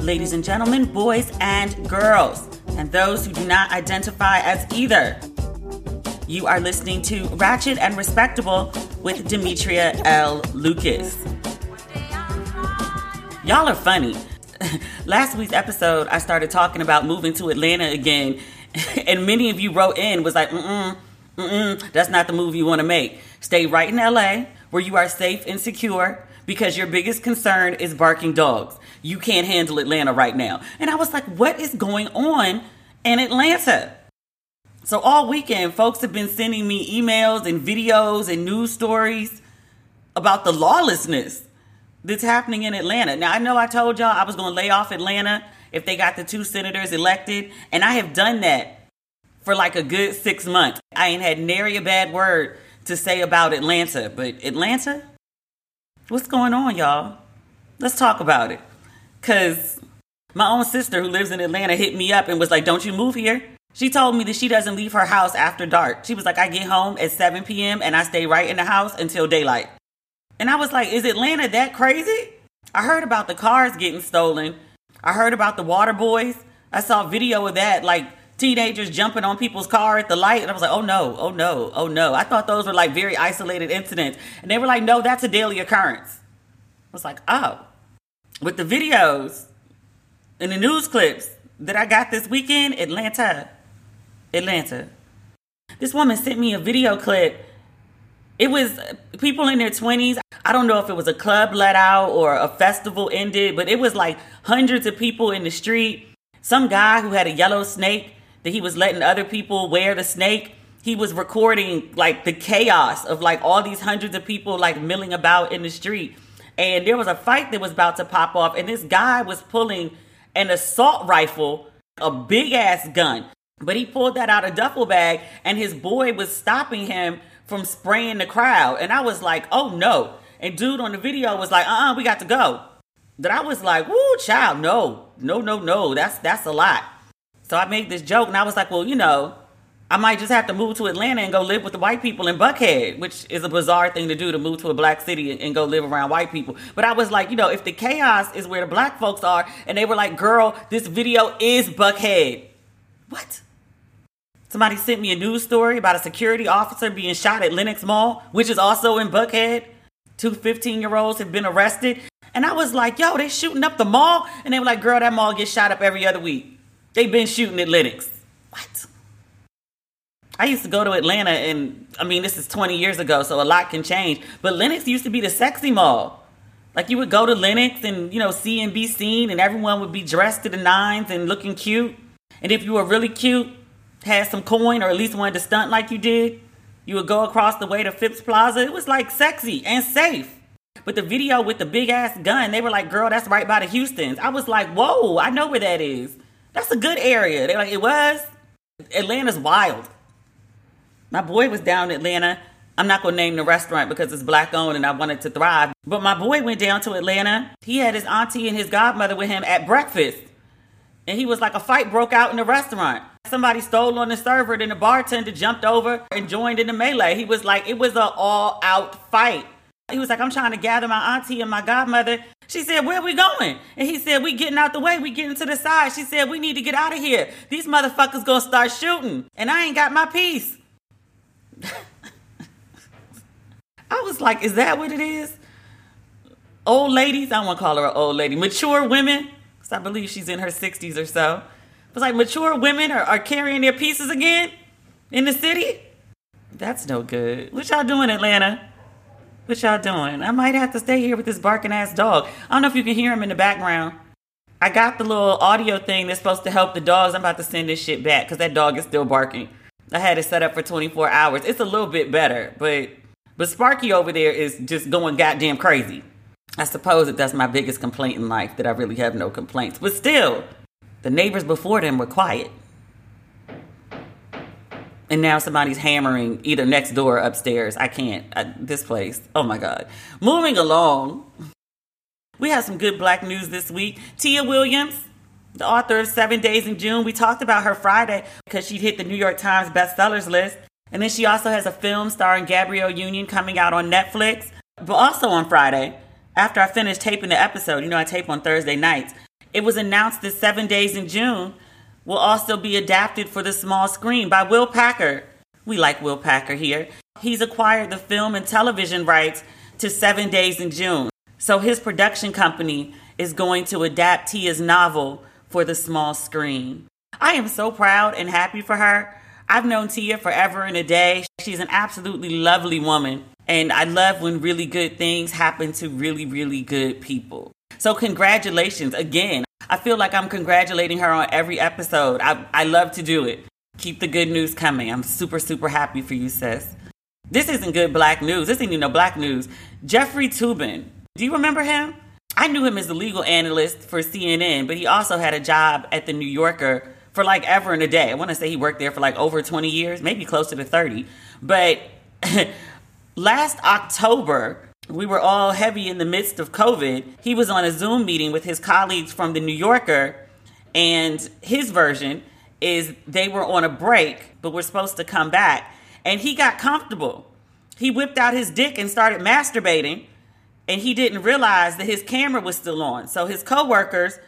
Ladies and gentlemen, boys and girls, and those who do not identify as either. You are listening to Ratchet and Respectable with Demetria L. Lucas. Y'all are funny. Last week's episode, I started talking about moving to Atlanta again, and many of you wrote in was like, mm-mm, mm-mm, that's not the move you want to make. Stay right in LA where you are safe and secure because your biggest concern is barking dogs. You can't handle Atlanta right now. And I was like, what is going on in Atlanta? So all weekend, folks have been sending me emails and videos and news stories about the lawlessness that's happening in Atlanta. Now, I know I told y'all I was going to lay off Atlanta if they got the two senators elected, and I have done that for like a good six months. I ain't had nary a bad word to say about Atlanta, but Atlanta? What's going on, y'all? Let's talk about it. Because my own sister who lives in Atlanta hit me up and was like, Don't you move here? She told me that she doesn't leave her house after dark. She was like, I get home at 7 p.m. and I stay right in the house until daylight. And I was like, Is Atlanta that crazy? I heard about the cars getting stolen. I heard about the water boys. I saw video of that, like teenagers jumping on people's car at the light. And I was like, oh no, oh no, oh no. I thought those were like very isolated incidents. And they were like, no, that's a daily occurrence. I was like, oh. With the videos and the news clips that I got this weekend, Atlanta, Atlanta. This woman sent me a video clip. It was uh, people in their 20s. I don't know if it was a club let out or a festival ended, but it was like hundreds of people in the street. Some guy who had a yellow snake that he was letting other people wear the snake. He was recording like the chaos of like all these hundreds of people like milling about in the street. And there was a fight that was about to pop off, and this guy was pulling an assault rifle, a big ass gun. But he pulled that out of duffel bag, and his boy was stopping him from spraying the crowd. And I was like, oh no. And dude on the video was like, uh uh-uh, we got to go. That I was like, woo, child, no, no, no, no. That's that's a lot. So I made this joke and I was like, well, you know, I might just have to move to Atlanta and go live with the white people in Buckhead, which is a bizarre thing to do to move to a black city and go live around white people. But I was like, you know, if the chaos is where the black folks are, and they were like, girl, this video is Buckhead. What? Somebody sent me a news story about a security officer being shot at Lenox Mall, which is also in Buckhead. Two 15 year olds have been arrested. And I was like, yo, they shooting up the mall? And they were like, girl, that mall gets shot up every other week. They've been shooting at Lenox. What? I used to go to Atlanta, and I mean, this is 20 years ago, so a lot can change. But Lenox used to be the sexy mall. Like you would go to Lenox and, you know, see and be seen and everyone would be dressed to the nines and looking cute. And if you were really cute, had some coin or at least wanted to stunt like you did, you would go across the way to Phipps Plaza. It was like sexy and safe. But the video with the big ass gun, they were like, girl, that's right by the Houston's. I was like, whoa, I know where that is. That's a good area. They're like, it was. Atlanta's wild. My boy was down in Atlanta I'm not going to name the restaurant because it's black owned and I wanted to thrive. But my boy went down to Atlanta. He had his auntie and his godmother with him at breakfast. And he was like, a fight broke out in the restaurant. Somebody stole on the server, then the bartender jumped over and joined in the melee. He was like, it was an all out fight. He was like, I'm trying to gather my auntie and my godmother. She said, Where we going? And he said, We getting out the way. We getting to the side. She said, We need to get out of here. These motherfuckers gonna start shooting. And I ain't got my piece. I was like, is that what it is? Old ladies, I to call her an old lady, mature women, because I believe she's in her 60s or so. Was like mature women are, are carrying their pieces again in the city. That's no good. What y'all doing, Atlanta? What y'all doing? I might have to stay here with this barking ass dog. I don't know if you can hear him in the background. I got the little audio thing that's supposed to help the dogs. I'm about to send this shit back because that dog is still barking. I had it set up for 24 hours. It's a little bit better, but but Sparky over there is just going goddamn crazy. I suppose that that's my biggest complaint in life, that I really have no complaints. But still, the neighbors before them were quiet. And now somebody's hammering either next door or upstairs. I can't. I, this place. Oh my God. Moving along, we have some good black news this week. Tia Williams, the author of Seven Days in June, we talked about her Friday because she hit the New York Times bestsellers list. And then she also has a film starring Gabrielle Union coming out on Netflix. But also on Friday, after I finished taping the episode, you know, I tape on Thursday nights, it was announced that Seven Days in June will also be adapted for the small screen by Will Packer. We like Will Packer here. He's acquired the film and television rights to Seven Days in June. So his production company is going to adapt Tia's novel for the small screen. I am so proud and happy for her. I've known Tia forever and a day. She's an absolutely lovely woman. And I love when really good things happen to really, really good people. So, congratulations again. I feel like I'm congratulating her on every episode. I, I love to do it. Keep the good news coming. I'm super, super happy for you, sis. This isn't good black news. This isn't even no black news. Jeffrey Toobin. Do you remember him? I knew him as the legal analyst for CNN, but he also had a job at the New Yorker for like ever and a day. I want to say he worked there for like over 20 years, maybe closer to 30. But last October, we were all heavy in the midst of COVID. He was on a Zoom meeting with his colleagues from the New Yorker, and his version is they were on a break, but were supposed to come back. And he got comfortable. He whipped out his dick and started masturbating, and he didn't realize that his camera was still on. So his coworkers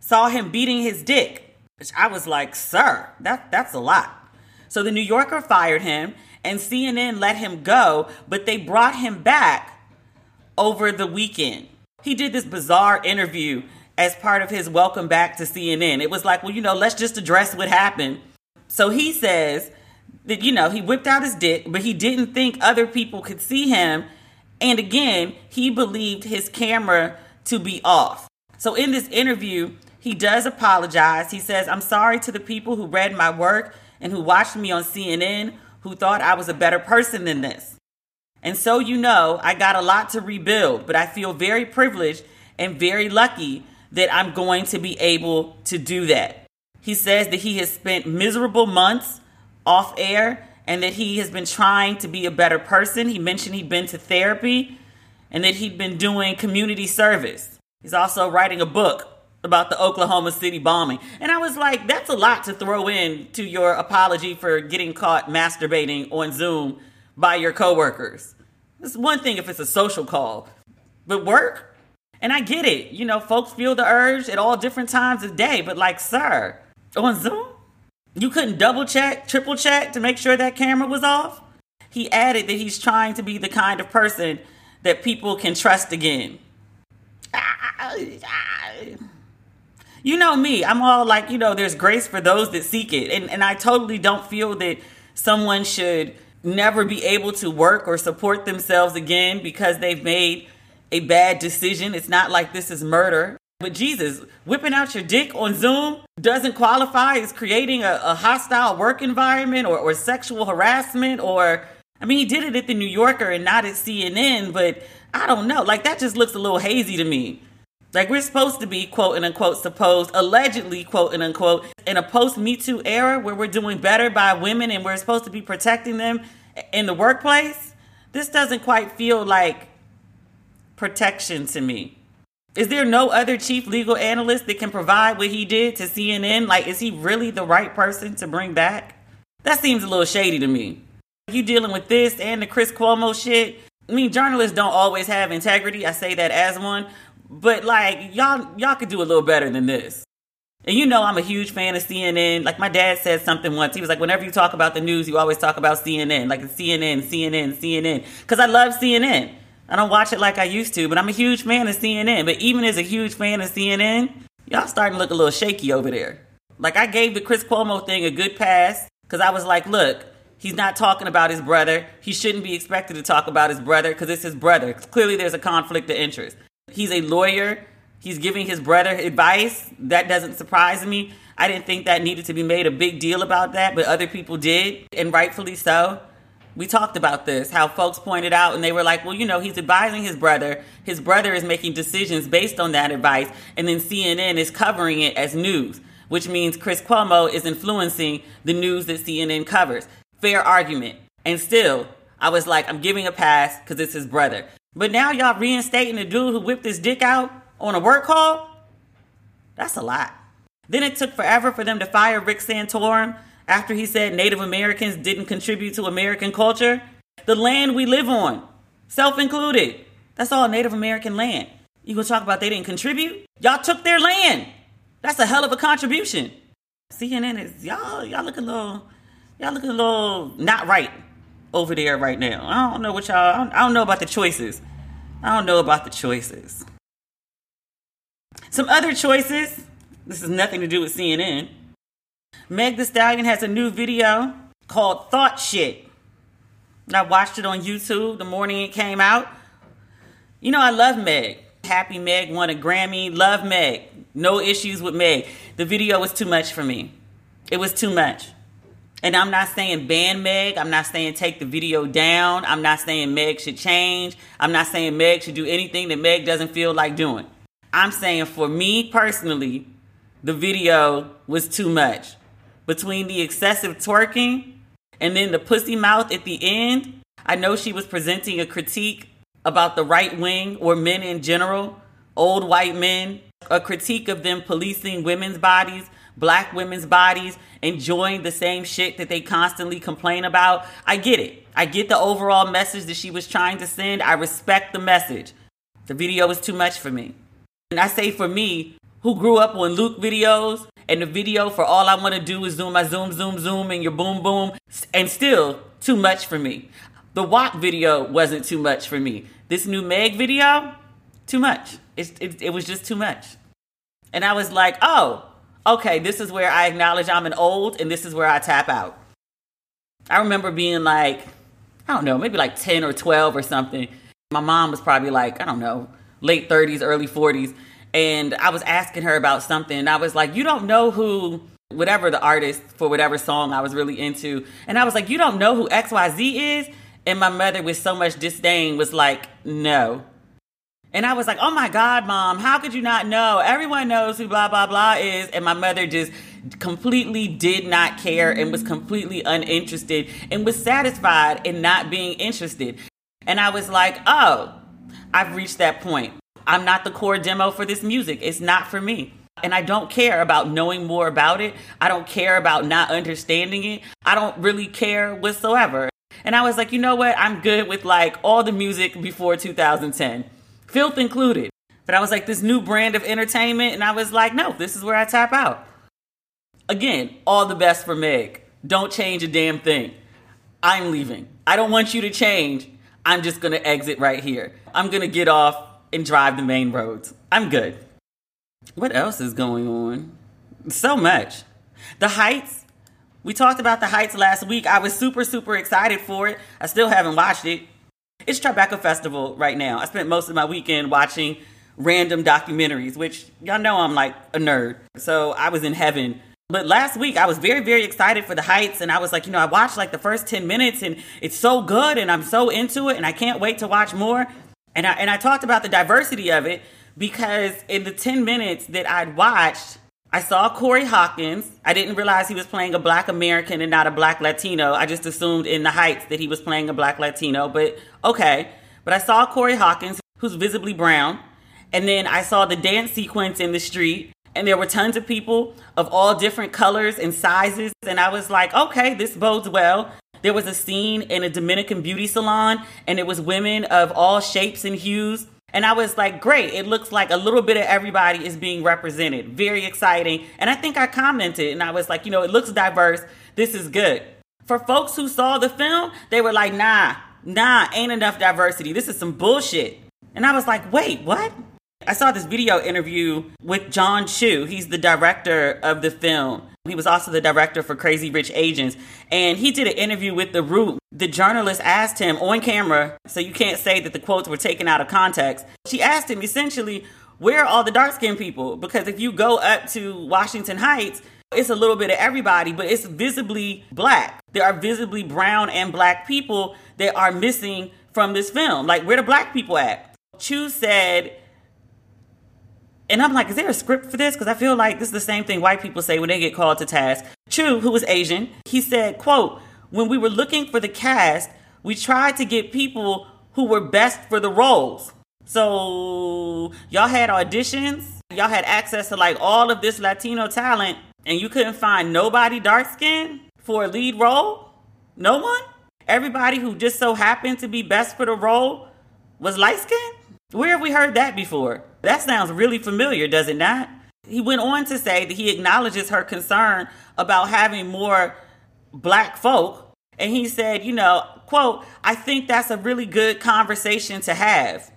saw him beating his dick which I was like, sir, that, that's a lot. So the New Yorker fired him and CNN let him go, but they brought him back over the weekend. He did this bizarre interview as part of his welcome back to CNN. It was like, well, you know, let's just address what happened. So he says that, you know, he whipped out his dick, but he didn't think other people could see him. And again, he believed his camera to be off. So in this interview, he does apologize. He says, I'm sorry to the people who read my work and who watched me on CNN who thought I was a better person than this. And so you know, I got a lot to rebuild, but I feel very privileged and very lucky that I'm going to be able to do that. He says that he has spent miserable months off air and that he has been trying to be a better person. He mentioned he'd been to therapy and that he'd been doing community service. He's also writing a book about the Oklahoma City bombing. And I was like, that's a lot to throw in to your apology for getting caught masturbating on Zoom by your coworkers. It's one thing if it's a social call, but work? And I get it. You know, folks feel the urge at all different times of day, but like, sir, on Zoom? You couldn't double check, triple check to make sure that camera was off? He added that he's trying to be the kind of person that people can trust again. You know me, I'm all like, you know, there's grace for those that seek it. And, and I totally don't feel that someone should never be able to work or support themselves again because they've made a bad decision. It's not like this is murder. But Jesus, whipping out your dick on Zoom doesn't qualify as creating a, a hostile work environment or, or sexual harassment or I mean, he did it at the New Yorker and not at CNN, but I don't know. Like, that just looks a little hazy to me. Like, we're supposed to be, quote and unquote, supposed, allegedly, quote and unquote, in a post Me Too era where we're doing better by women and we're supposed to be protecting them in the workplace. This doesn't quite feel like protection to me. Is there no other chief legal analyst that can provide what he did to CNN? Like, is he really the right person to bring back? That seems a little shady to me. You dealing with this and the Chris Cuomo shit. I mean, journalists don't always have integrity. I say that as one, but like y'all, y'all could do a little better than this. And you know, I'm a huge fan of CNN. Like my dad said something once. He was like, whenever you talk about the news, you always talk about CNN. Like CNN, CNN, CNN. Because I love CNN. I don't watch it like I used to, but I'm a huge fan of CNN. But even as a huge fan of CNN, y'all starting to look a little shaky over there. Like I gave the Chris Cuomo thing a good pass because I was like, look, He's not talking about his brother. He shouldn't be expected to talk about his brother because it's his brother. Clearly, there's a conflict of interest. He's a lawyer. He's giving his brother advice. That doesn't surprise me. I didn't think that needed to be made a big deal about that, but other people did, and rightfully so. We talked about this, how folks pointed out, and they were like, well, you know, he's advising his brother. His brother is making decisions based on that advice, and then CNN is covering it as news, which means Chris Cuomo is influencing the news that CNN covers fair argument. And still, I was like, I'm giving a pass because it's his brother. But now y'all reinstating the dude who whipped his dick out on a work call? That's a lot. Then it took forever for them to fire Rick Santorum after he said Native Americans didn't contribute to American culture. The land we live on, self included, that's all Native American land. You gonna talk about they didn't contribute? Y'all took their land. That's a hell of a contribution. CNN is y'all y'all look a little y'all look a little not right over there right now. I don't know what y'all. I don't, I don't know about the choices. I don't know about the choices. Some other choices. This has nothing to do with CNN. Meg the Stallion has a new video called Thot Shit. I watched it on YouTube the morning it came out. You know, I love Meg. Happy Meg won a Grammy. Love Meg. No issues with Meg. The video was too much for me. It was too much. And I'm not saying ban Meg. I'm not saying take the video down. I'm not saying Meg should change. I'm not saying Meg should do anything that Meg doesn't feel like doing. I'm saying for me personally, the video was too much. Between the excessive twerking and then the pussy mouth at the end, I know she was presenting a critique about the right wing or men in general, old white men, a critique of them policing women's bodies, black women's bodies enjoying the same shit that they constantly complain about. I get it. I get the overall message that she was trying to send. I respect the message. The video was too much for me. And I say for me, who grew up on Luke videos, and the video for all I want to do is zoom, I zoom, zoom, zoom, and your boom, boom, and still too much for me. The WAP video wasn't too much for me. This new Meg video, too much. It, it, it was just too much. And I was like, oh, okay, this is where I acknowledge I'm an old and this is where I tap out. I remember being like, I don't know, maybe like 10 or 12 or something. My mom was probably like, I don't know, late 30s, early 40s. And I was asking her about something. And I was like, You don't know who, whatever the artist for whatever song I was really into. And I was like, You don't know who XYZ is? And my mother, with so much disdain, was like, No. And I was like, oh my God, mom, how could you not know? Everyone knows who blah, blah, blah is. And my mother just completely did not care and was completely uninterested and was satisfied in not being interested. And I was like, oh, I've reached that point. I'm not the core demo for this music. It's not for me. And I don't care about knowing more about it. I don't care about not understanding it. I don't really care whatsoever. And I was like, you know what? I'm good with like all the music before 2010 filth included. But I was like, this new brand of entertainment, and I was like, no, this is where I tap out. Again, all the best for Meg. Don't change a damn thing. I'm leaving. I don't want you to change. I'm just gonna exit right here. I'm gonna get off and drive the main roads. I'm good. What else is going on? So much. The Heights. We talked about The Heights last week. I was super, super excited for it. I still haven't watched it. It's Tribeca Festival right now. I spent most of my weekend watching random documentaries, which y'all know I'm like a nerd. So I was in heaven. But last week I was very, very excited for the Heights, and I was like, you know, I watched like the first 10 minutes and it's so good and I'm so into it and I can't wait to watch more. And I and I talked about the diversity of it because in the 10 minutes that I'd watched, I saw Corey Hawkins. I didn't realize he was playing a black American and not a black Latino. I just assumed in the Heights that he was playing a black Latino, but okay. But I saw Corey Hawkins, who's visibly brown. And then I saw the dance sequence in the street, and there were tons of people of all different colors and sizes. And I was like, okay, this bodes well. There was a scene in a Dominican beauty salon, and it was women of all shapes and hues and I was like, great. It looks like a little bit of everybody is being represented. Very exciting. And I think I commented and I was like, you know, it looks diverse. This is good. For folks who saw the film, they were like, nah, nah, ain't enough diversity. This is some bullshit. And I was like, wait, what? I saw this video interview with Jon Chu. He's the director of the film. He was also the director for Crazy Rich Asians. And he did an interview with The Root. The journalist asked him on camera, so you can't say that the quotes were taken out of context. She asked him essentially, where are all the dark skinned people? Because if you go up to Washington Heights, it's a little bit of everybody, but it's visibly black. There are visibly brown and black people that are missing from this film. Like, where the black people at? Chu said and I'm like, is there a script for this? Because I feel like this is the same thing white people say when they get called to task. Chu, who was Asian, he said, quote, when we were looking for the cast, we tried to get people who were best for the roles. So y'all had auditions, y'all had access to like all of this Latino talent, and you couldn't find nobody dark skinned for a lead role? No one? Everybody who just so happened to be best for the role was light skinned? Where have we heard that before? That sounds really familiar, does it not? He went on to say that he acknowledges her concern about having more black folk. And he said, you know, quote, I think that's a really good conversation to have.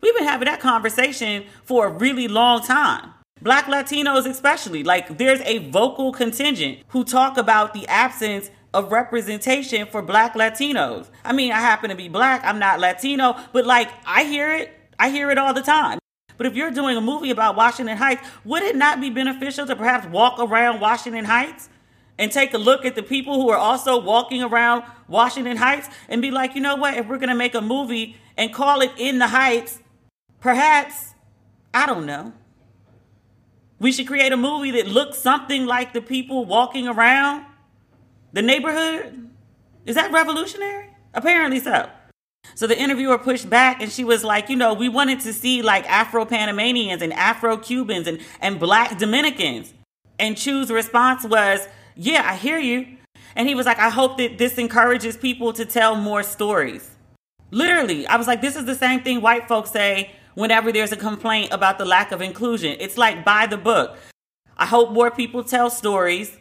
We've been having that conversation for a really long time. Black Latinos, especially, like there's a vocal contingent who talk about the absence of representation for black Latinos. I mean, I happen to be black, I'm not Latino, but like I hear it, I hear it all the time. But if you're doing a movie about Washington Heights, would it not be beneficial to perhaps walk around Washington Heights and take a look at the people who are also walking around Washington Heights and be like, you know what, if we're going to make a movie and call it In the Heights, perhaps, I don't know, we should create a movie that looks something like the people walking around the neighborhood? Is that revolutionary? Apparently so. So the interviewer pushed back and she was like, you know, we wanted to see like Afro Panamanians and Afro Cubans and, and Black Dominicans. And Chu's response was, yeah, I hear you. And he was like, I hope that this encourages people to tell more stories. Literally, I was like, this is the same thing white folks say whenever there's a complaint about the lack of inclusion. It's like buy the book. I hope more people tell stories.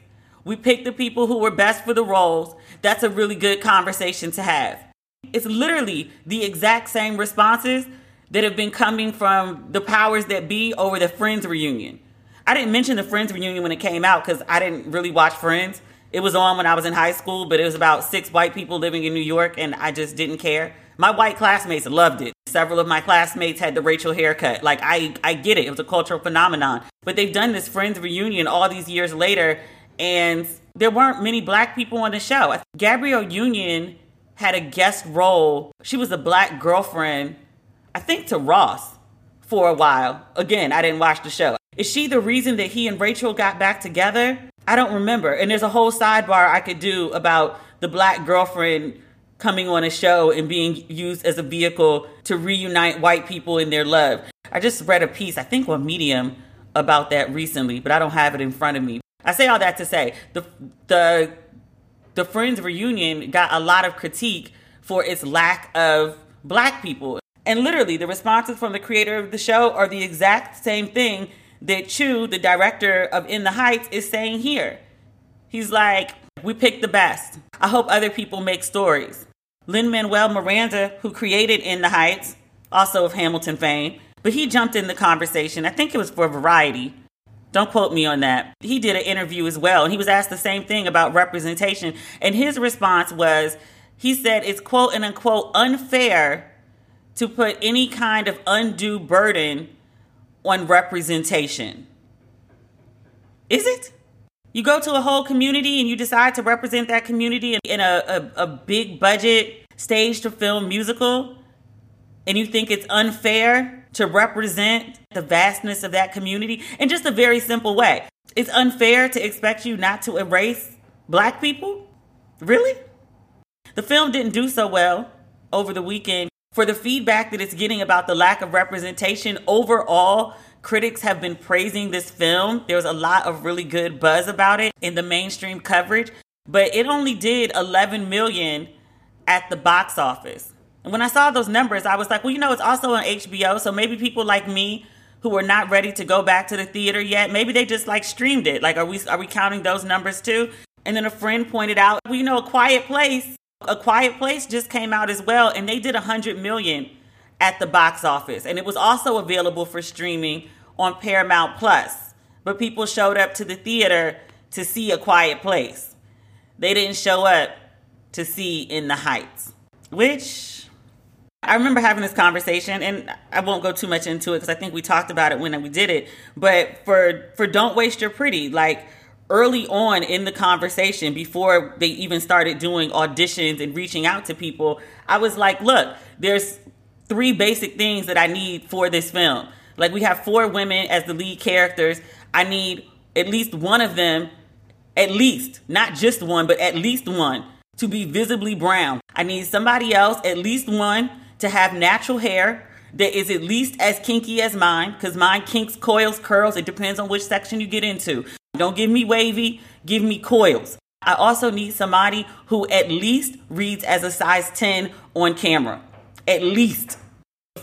We pick the people who were best for the roles. That's a really good conversation to have. It's literally the exact same responses that have been coming from the powers that be over the Friends reunion. I didn't mention the Friends reunion when it came out because I didn't really watch Friends. It was on when I was in high school, but it was about six white people living in New York, and I just didn't care. My white classmates loved it. Several of my classmates had the Rachel haircut. Like, I, I get it. It was a cultural phenomenon. But they've done this Friends reunion all these years later, and there weren't many black people on the show. Gabrielle Union had a guest role. She was a black girlfriend, I think, to Ross for a while. Again, I didn't watch the show. Is she the reason that he and Rachel got back together? I don't remember. And there's a whole sidebar I could do about the black girlfriend coming on a show and being used as a vehicle to reunite white people in their love. I just read a piece, I think on Medium, about that recently, but I don't have it in front of me. I say all that to say the the the Friends reunion got a lot of critique for its lack of black people. And literally, the responses from the creator of the show are the exact same thing that Chu, the director of In the Heights, is saying here. He's like, We picked the best. I hope other people make stories. Lin Manuel Miranda, who created In the Heights, also of Hamilton fame, but he jumped in the conversation. I think it was for Variety don't quote me on that. He did an interview as well, and he was asked the same thing about representation. And his response was he said it's quote and unquote unfair to put any kind of undue burden on representation. Is it? You go to a whole community and you decide to represent that community in a, a, a big budget stage to film musical, and you think it's unfair to represent the vastness of that community in just a very simple way. It's unfair to expect you not to erase black people? Really? The film didn't do so well over the weekend. For the feedback that it's getting about the lack of representation overall, critics have been praising this film. There was a lot of really good buzz about it in the mainstream coverage, but it only did 11 million at the box office. And when I saw those numbers, I was like, well, you know, it's also on HBO, so maybe people like me who are not ready to go back to the theater yet, maybe they just like streamed it. Like, are we are we counting those numbers too? And then a friend pointed out, well, you know, A Quiet Place, A Quiet Place just came out as well, and they did a 100 million at the box office, and it was also available for streaming on Paramount Plus. But people showed up to the theater to see A Quiet Place. They didn't show up to see In the Heights, which I remember having this conversation, and I won't go too much into it because I think we talked about it when we did it. But for for don't waste your pretty, like early on in the conversation, before they even started doing auditions and reaching out to people, I was like, look, there's three basic things that I need for this film. Like we have four women as the lead characters. I need at least one of them, at least, not just one, but at least one, to be visibly brown. I need somebody else, at least one to have natural hair that is at least as kinky as mine, because mine kinks, coils, curls. It depends on which section you get into. Don't give me wavy, give me coils. I also need somebody who at least reads as a size 10 on camera. At least.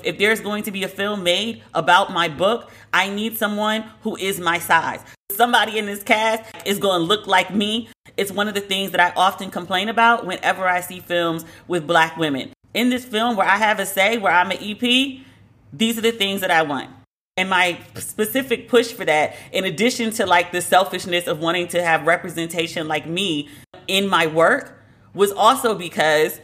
If there's going to be a film made about my book, I need someone who is my size. Somebody in this cast is going to look like me. It's one of the things that I often complain about whenever I see films with black women in this film where I have a say, where I'm an EP, these are the things that I want. And my specific push for that, in addition to like the selfishness of wanting to have representation like me in my work, was also because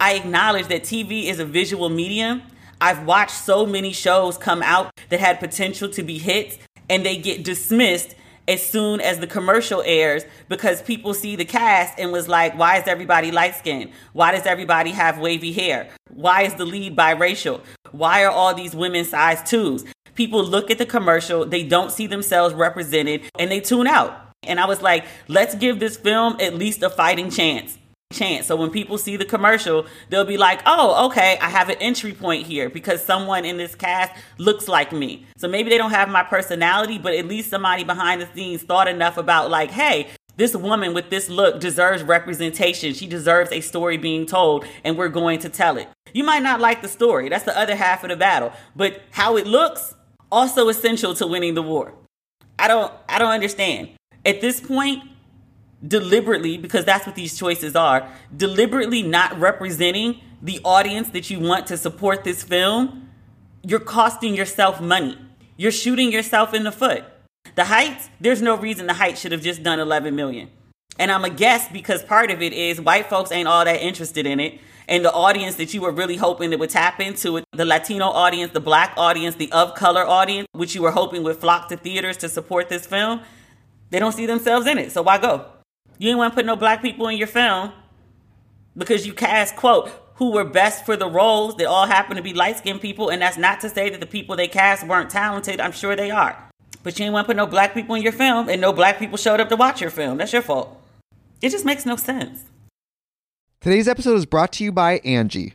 I acknowledge that TV is a visual medium. I've watched so many shows come out that had potential to be hits and they get dismissed as soon as the commercial airs because people see the cast and was like, why is everybody light skinned? Why does everybody have wavy hair? Why is the lead biracial? Why are all these women size twos? People look at the commercial, they don't see themselves represented, and they tune out. And I was like, let's give this film at least a fighting chance chance. So when people see the commercial, they'll be like, oh, okay, I have an entry point here because someone in this cast looks like me. So maybe they don't have my personality, but at least somebody behind the scenes thought enough about, like, hey, this woman with this look deserves representation. She deserves a story being told, and we're going to tell it. You might not like the story, that's the other half of the battle, but how it looks, also essential to winning the war. I don't I don't understand. At this point, deliberately, because that's what these choices are, deliberately not representing the audience that you want to support this film, you're costing yourself money. You're shooting yourself in the foot. The Heights, there's no reason The Heights should have just done 11 million. And I'm a guess because part of it is white folks ain't all that interested in it. And the audience that you were really hoping it would tap into it, the Latino audience, the black audience, the of color audience, which you were hoping would flock to theaters to support this film, they don't see themselves in it. So why go? You didn't want to put no black people in your film because you cast, quote, who were best for the roles. They all happen to be light skinned people. And that's not to say that the people they cast weren't talented. I'm sure they are. But you didn't want to put no black people in your film and no black people showed up to watch your film. That's your fault. It just makes no sense. Today's episode is brought to you by Angie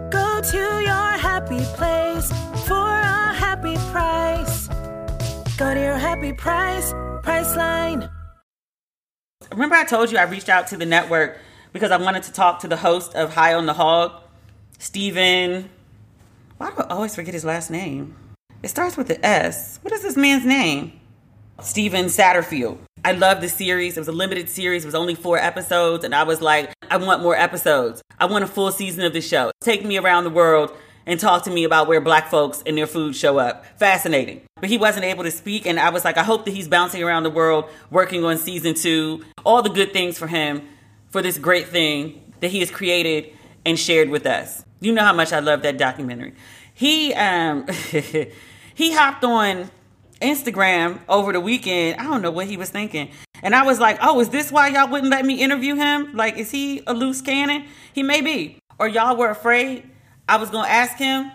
Go to your happy place for a happy price. Go to your happy price, Priceline. Remember, I told you I reached out to the network because I wanted to talk to the host of High on the Hog, Stephen. Why do I always forget his last name? It starts with the S. What is this man's name? Stephen Satterfield. I love the series. It was a limited series. It was only four episodes. And I was like, I want more episodes. I want a full season of the show. Take me around the world and talk to me about where black folks and their food show up. Fascinating. But he wasn't able to speak. And I was like, I hope that he's bouncing around the world working on season two. All the good things for him for this great thing that he has created and shared with us. You know how much I love that documentary. He um he hopped on Instagram over the weekend. I don't know what he was thinking. And I was like, oh, is this why y'all wouldn't let me interview him? Like, is he a loose cannon? He may be. Or y'all were afraid I was going to ask him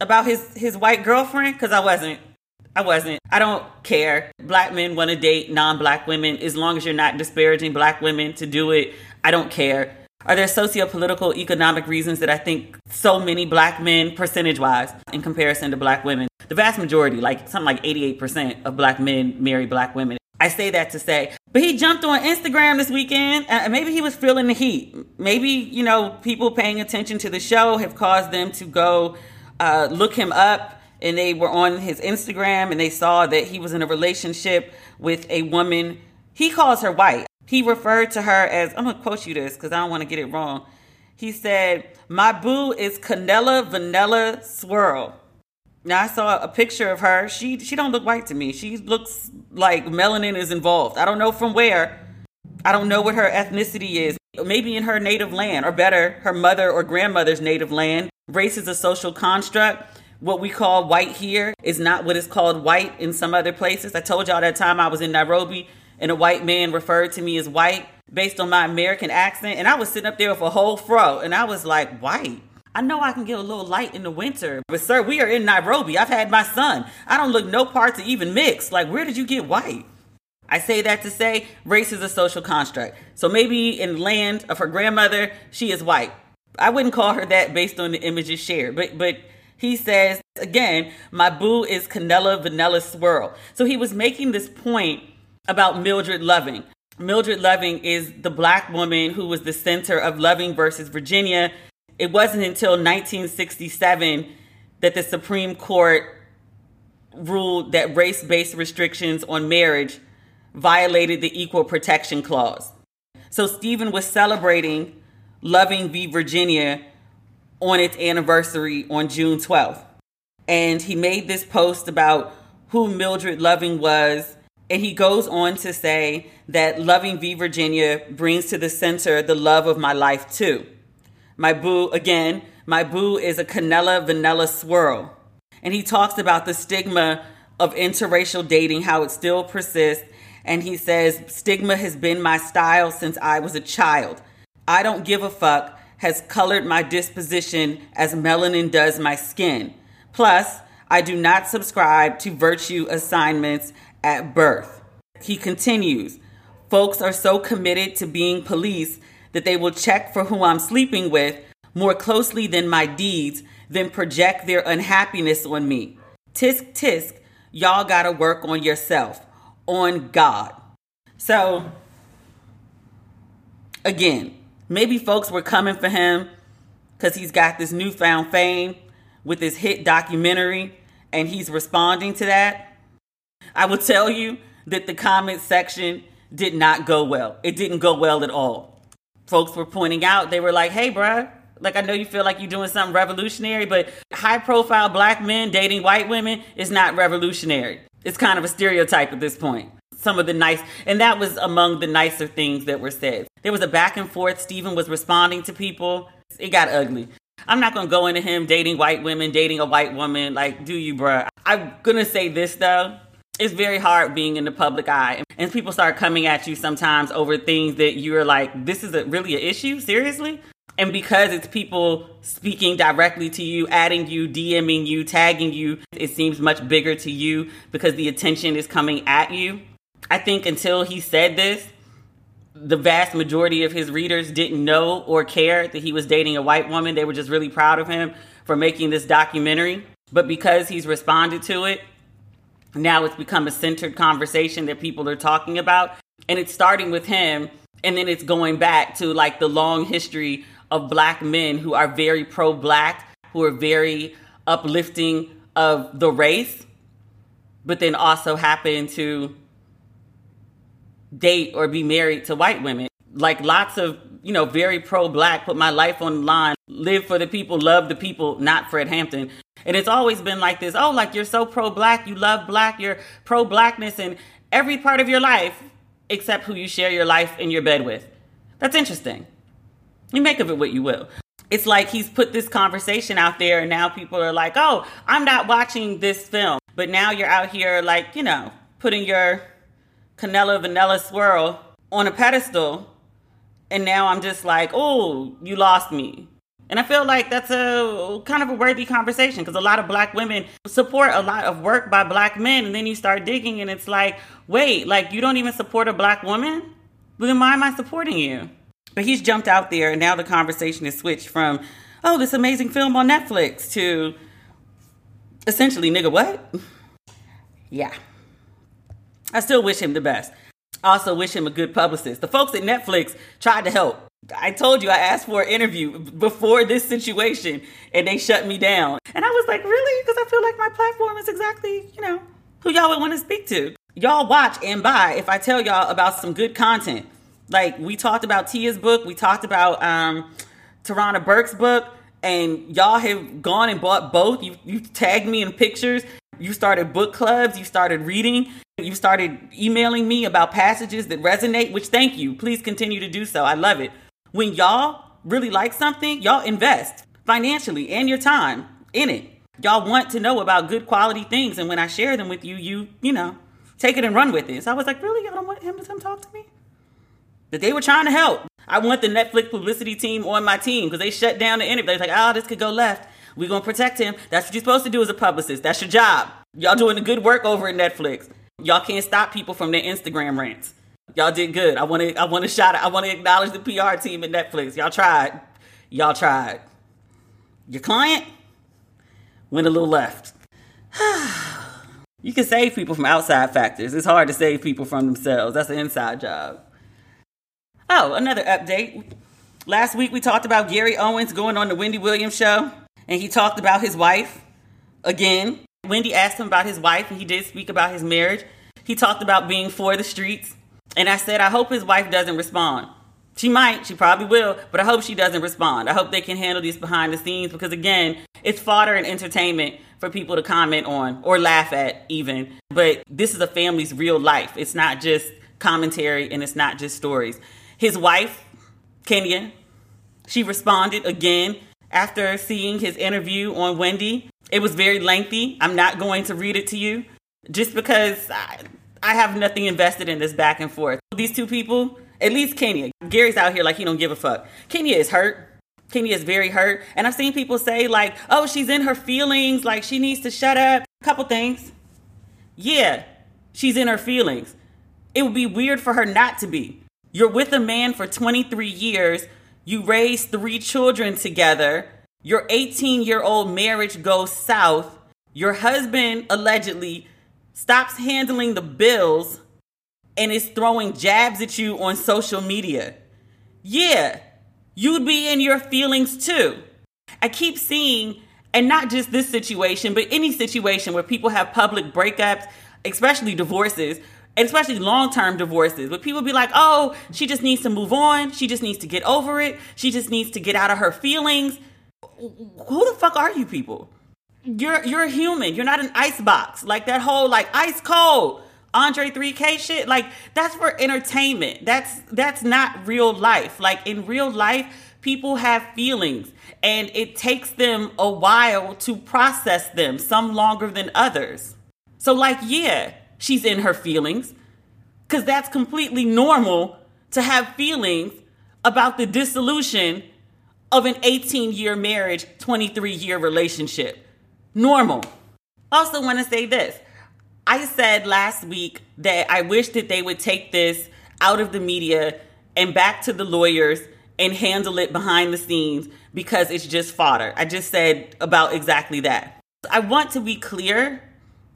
about his, his white girlfriend? Because I wasn't. I wasn't. I don't care. Black men want to date non black women as long as you're not disparaging black women to do it. I don't care. Are there socio-political, economic reasons that I think so many black men, percentage wise, in comparison to black women, the vast majority, like something like 88% of black men marry black women. I say that to say, but he jumped on Instagram this weekend. Uh, maybe he was feeling the heat. Maybe, you know, people paying attention to the show have caused them to go uh, look him up. And they were on his Instagram and they saw that he was in a relationship with a woman. He calls her white. He referred to her as, I'm going to quote you this because I don't want to get it wrong. He said, My boo is Canela Vanilla Swirl. Now I saw a picture of her. She she don't look white to me. She looks like melanin is involved. I don't know from where. I don't know what her ethnicity is. Maybe in her native land, or better, her mother or grandmother's native land. Race is a social construct. What we call white here is not what is called white in some other places. I told y'all that time I was in Nairobi and a white man referred to me as white based on my American accent, and I was sitting up there with a whole fro, and I was like, white. I know I can get a little light in the winter, but sir, we are in Nairobi. I've had my son. I don't look no parts to even mix. Like, where did you get white? I say that to say race is a social construct. So maybe in the land of her grandmother, she is white. I wouldn't call her that based on the images shared, but but he says again, my boo is Canela Vanilla Swirl. So he was making this point about Mildred Loving. Mildred Loving is the black woman who was the center of Loving versus Virginia it wasn't until 1967 that the Supreme Court ruled that race based restrictions on marriage violated the Equal Protection Clause. So Stephen was celebrating Loving v. Virginia on its anniversary on June 12th. And he made this post about who Mildred Loving was. And he goes on to say that Loving v. Virginia brings to the center the love of my life, too. My boo, again, my boo is a Canela Vanilla Swirl. And he talks about the stigma of interracial dating, how it still persists. And he says, Stigma has been my style since I was a child. I don't give a fuck has colored my disposition as melanin does my skin. Plus, I do not subscribe to virtue assignments at birth. He continues, Folks are so committed to being police that they will check for who I'm sleeping with more closely than my deeds, then project their unhappiness on me. Tisk tisk, y'all gotta work on yourself, on God. So, again, maybe folks were coming for him because he's got this newfound fame with his hit documentary and he's responding to that. I will tell you that the comment section did not go well. It didn't go well at all. Folks were pointing out, they were like, hey, bruh, like I know you feel like you're doing something revolutionary, but high profile black men dating white women is not revolutionary. It's kind of a stereotype at this point. Some of the nice, and that was among the nicer things that were said. There was a back and forth. Stephen was responding to people. It got ugly. I'm not gonna go into him dating white women, dating a white woman. Like, do you, bruh? I'm gonna say this though. It's very hard being in the public eye, and people start coming at you sometimes over things that you're like, this is a, really an issue? Seriously? And because it's people speaking directly to you, adding you, DMing you, tagging you, it seems much bigger to you because the attention is coming at you. I think until he said this, the vast majority of his readers didn't know or care that he was dating a white woman. They were just really proud of him for making this documentary. But because he's responded to it, now it's become a centered conversation that people are talking about. And it's starting with him, and then it's going back to like the long history of black men who are very pro black, who are very uplifting of the race, but then also happen to date or be married to white women. Like lots of, you know, very pro black, put my life on the line, live for the people, love the people, not Fred Hampton. And it's always been like this oh, like you're so pro black, you love black, you're pro blackness in every part of your life except who you share your life in your bed with. That's interesting. You make of it what you will. It's like he's put this conversation out there, and now people are like, oh, I'm not watching this film. But now you're out here, like, you know, putting your Canela Vanilla Swirl on a pedestal. And now I'm just like, oh, you lost me. And I feel like that's a kind of a worthy conversation because a lot of black women support a lot of work by black men. And then you start digging and it's like, wait, like you don't even support a black woman? Then why am I supporting you? But he's jumped out there, and now the conversation is switched from, oh, this amazing film on Netflix to essentially, nigga, what? Yeah. I still wish him the best. Also wish him a good publicist. The folks at Netflix tried to help. I told you I asked for an interview before this situation and they shut me down. And I was like, really? Because I feel like my platform is exactly, you know, who y'all would want to speak to. Y'all watch and buy if I tell y'all about some good content. Like we talked about Tia's book, we talked about um, Tarana Burke's book, and y'all have gone and bought both. You you tagged me in pictures. You started book clubs. You started reading. You started emailing me about passages that resonate. Which thank you. Please continue to do so. I love it. When y'all really like something, y'all invest financially and your time in it. Y'all want to know about good quality things, and when I share them with you, you you know take it and run with it. So I was like, really, y'all don't want him to come talk to me? that they were trying to help. I want the Netflix publicity team on my team because they shut down the interview. They're like, oh, this could go left. We're going to protect him. That's what you're supposed to do as a publicist. That's your job. Y'all doing the good work over at Netflix. Y'all can't stop people from their Instagram rants. Y'all did good. I want to I want to shout Out, I want to acknowledge the PR team at Netflix. Y'all tried. Y'all tried. Your client went a little left. you can save people from outside factors. It's hard to save people from themselves. That's an inside job. Oh, another update. Last week we talked about Gary Owens going on the Wendy Williams show, and he talked about his wife again. Wendy asked him about his wife, and he did speak about his marriage. He talked about being for the streets, and I said, I hope his wife doesn't respond. She might, she probably will, but I hope she doesn't respond. I hope they can handle this behind the scenes because, again, it's fodder and entertainment for people to comment on or laugh at, even. But this is a family's real life. It's not just commentary and it's not just stories. His wife, Kenya, she responded again after seeing his interview on Wendy. It was very lengthy. I'm not going to read it to you just because I, I have nothing invested in this back and forth. These two people, at least Kenya, Gary's out here like he don't give a fuck. Kenya is hurt. Kenya is very hurt. And I've seen people say, like, oh, she's in her feelings, like she needs to shut up. Couple things. Yeah, she's in her feelings. It would be weird for her not to be. You're with a man for 23 years. You raise three children together. Your 18 year old marriage goes south. Your husband allegedly stops handling the bills and is throwing jabs at you on social media, yeah, you'd be in your feelings too. I keep seeing, and not just this situation, but any situation where people have public breakups, especially divorces, especially long term divorces, where people be like, oh, she just needs to move on. She just needs to get over it. She just needs to get out of her feelings. Who the fuck are you people? You're you're human. You're not an ice box. Like that whole like ice cold Andre 3K shit. Like that's for entertainment. That's that's not real life. Like in real life, people have feelings and it takes them a while to process them, some longer than others. So like yeah, she's in her feelings cuz that's completely normal to have feelings about the dissolution of an 18 year marriage, 23 year relationship. Normal. Also, want to say this I said last week that I wish that they would take this out of the media and back to the lawyers and handle it behind the scenes because it's just fodder. I just said about exactly that. I want to be clear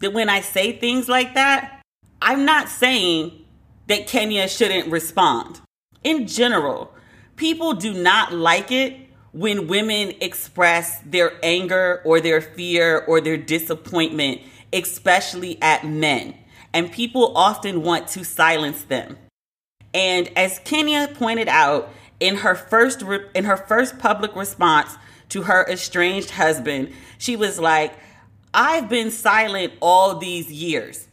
that when I say things like that, I'm not saying that Kenya shouldn't respond. In general, people do not like it when women express their anger or their fear or their disappointment especially at men. And people often want to silence them. And as Kenya pointed out in her first re- in her first public response to her estranged husband, she was like, "I've been silent all these years."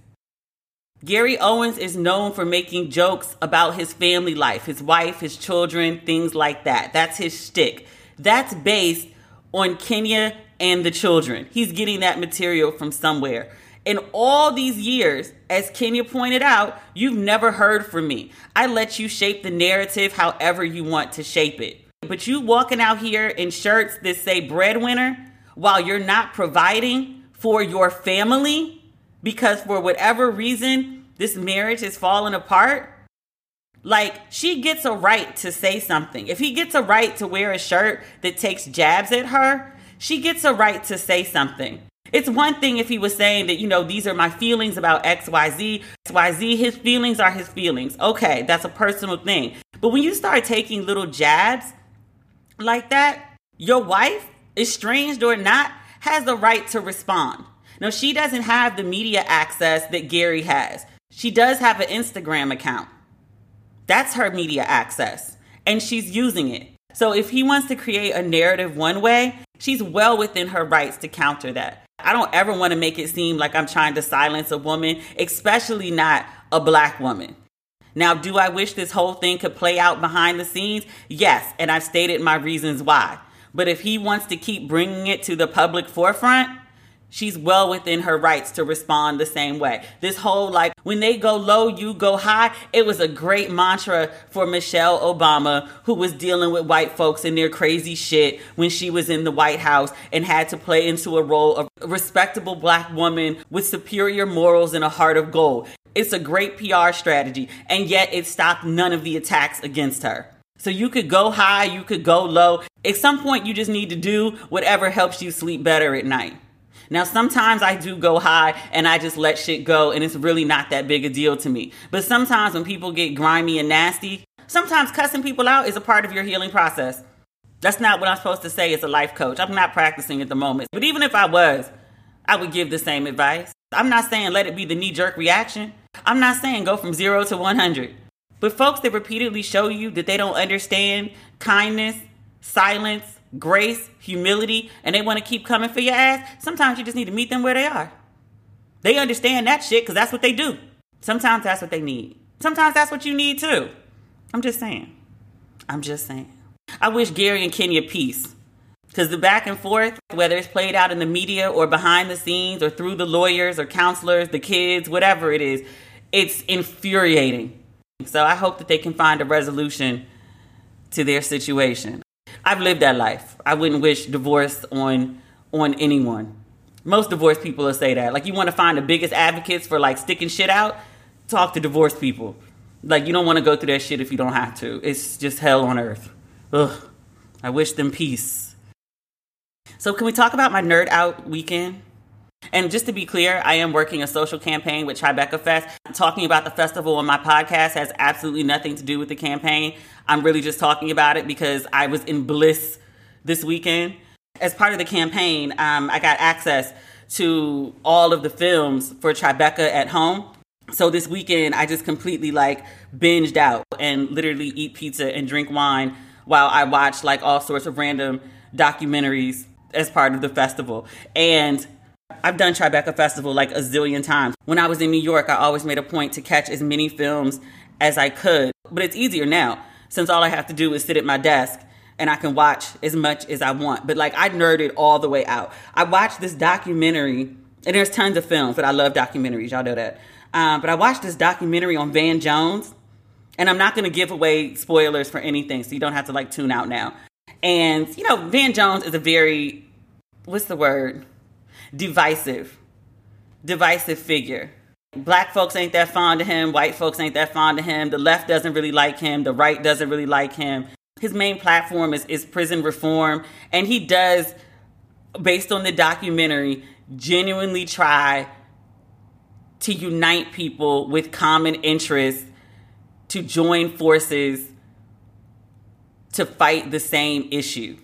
Gary Owens is known for making jokes about his family life, his wife, his children, things like that. That's his shtick. That's based on Kenya and the children. He's getting that material from somewhere. In all these years, as Kenya pointed out, you've never heard from me. I let you shape the narrative however you want to shape it. But you walking out here in shirts that say breadwinner while you're not providing for your family because for whatever reason this marriage is falling apart. Like, she gets a right to say something. If he gets a right to wear a shirt that takes jabs at her, she gets a right to say something. It's one thing if he was saying that, you know, these are my feelings about XYZ. XYZ, his feelings are his feelings. Okay, that's a personal thing. But when you start taking little jabs like that, your wife, estranged or not, has the right to respond. Now, she doesn't have the media access that Gary has. She does have an Instagram account. That's her media access, and she's using it. So if he wants to create a narrative one way, she's well within her rights to counter that. I don't ever want to make it seem like I'm trying to silence a woman, especially not a black woman. Now, do I wish this whole thing could play out behind the scenes? Yes, and I've stated my reasons why. But if he wants to keep bringing it to the public forefront, she's well within her rights to respond the same way. This whole like when they go low, you go high, it was a great mantra for Michelle Obama, who was dealing with white folks and their crazy shit when she was in the White House and had to play into a role of a respectable black woman with superior morals and a heart of gold. It's a great PR strategy, and yet it stopped none of the attacks against her. So you could go high, you could go low. At some point, you just need to do whatever helps you sleep better at night. Now, sometimes I do go high and I just let shit go, and it's really not that big a deal to me. But sometimes when people get grimy and nasty, sometimes cussing people out is a part of your healing process. That's not what I'm supposed to say as a life coach. I'm not practicing at the moment. But even if I was, I would give the same advice. I'm not saying let it be the knee jerk reaction. I'm not saying go from zero to 100. But folks that repeatedly show you that they don't understand kindness, silence, grace, humility, and they want to keep coming for your ass, sometimes you just need to meet them where they are. They understand that shit because that's what they do. Sometimes that's what they need. Sometimes that's what you need too. I'm just saying. I'm just saying. I wish Gary and Kenya peace. Because the back and forth, whether it's played out in the media or behind the scenes or through the lawyers or counselors, the kids, whatever it is, it's infuriating. So I hope that they can find a resolution to their situation. I've lived that life. I wouldn't wish divorce on on anyone. Most divorced people will say that. Like you want to find the biggest advocates for like sticking shit out, talk to divorced people. Like you don't want to go through that shit if you don't have to. It's just hell on earth. Ugh. I wish them peace. So can we talk about my nerd out weekend? And just to be clear, I am working a social campaign with Tribeca Fest. Talking about the festival on my podcast has absolutely nothing to do with the campaign. I'm really just talking about it because I was in bliss this weekend. As part of the campaign, um, I got access to all of the films for Tribeca at home. So this weekend, I just completely like binged out and literally eat pizza and drink wine while I watch like all sorts of random documentaries as part of the festival. And I've done Tribeca Festival like a zillion times. When I was in New York, I always made a point to catch as many films as I could. But it's easier now since all I have to do is sit at my desk and I can watch as much as I want. But like I nerded all the way out. I watched this documentary, and there's tons of films, but I love documentaries. Y'all know that. Um, but I watched this documentary on Van Jones, and I'm not going to give away spoilers for anything, so you don't have to like tune out now. And you know, Van Jones is a very what's the word? Divisive, divisive figure. Black folks ain't that fond of him. White folks ain't that fond of him. The left doesn't really like him. The right doesn't really like him. His main platform is, is prison reform, and he does, based on the documentary, genuinely try to unite people with common interests to join forces to fight the same issue.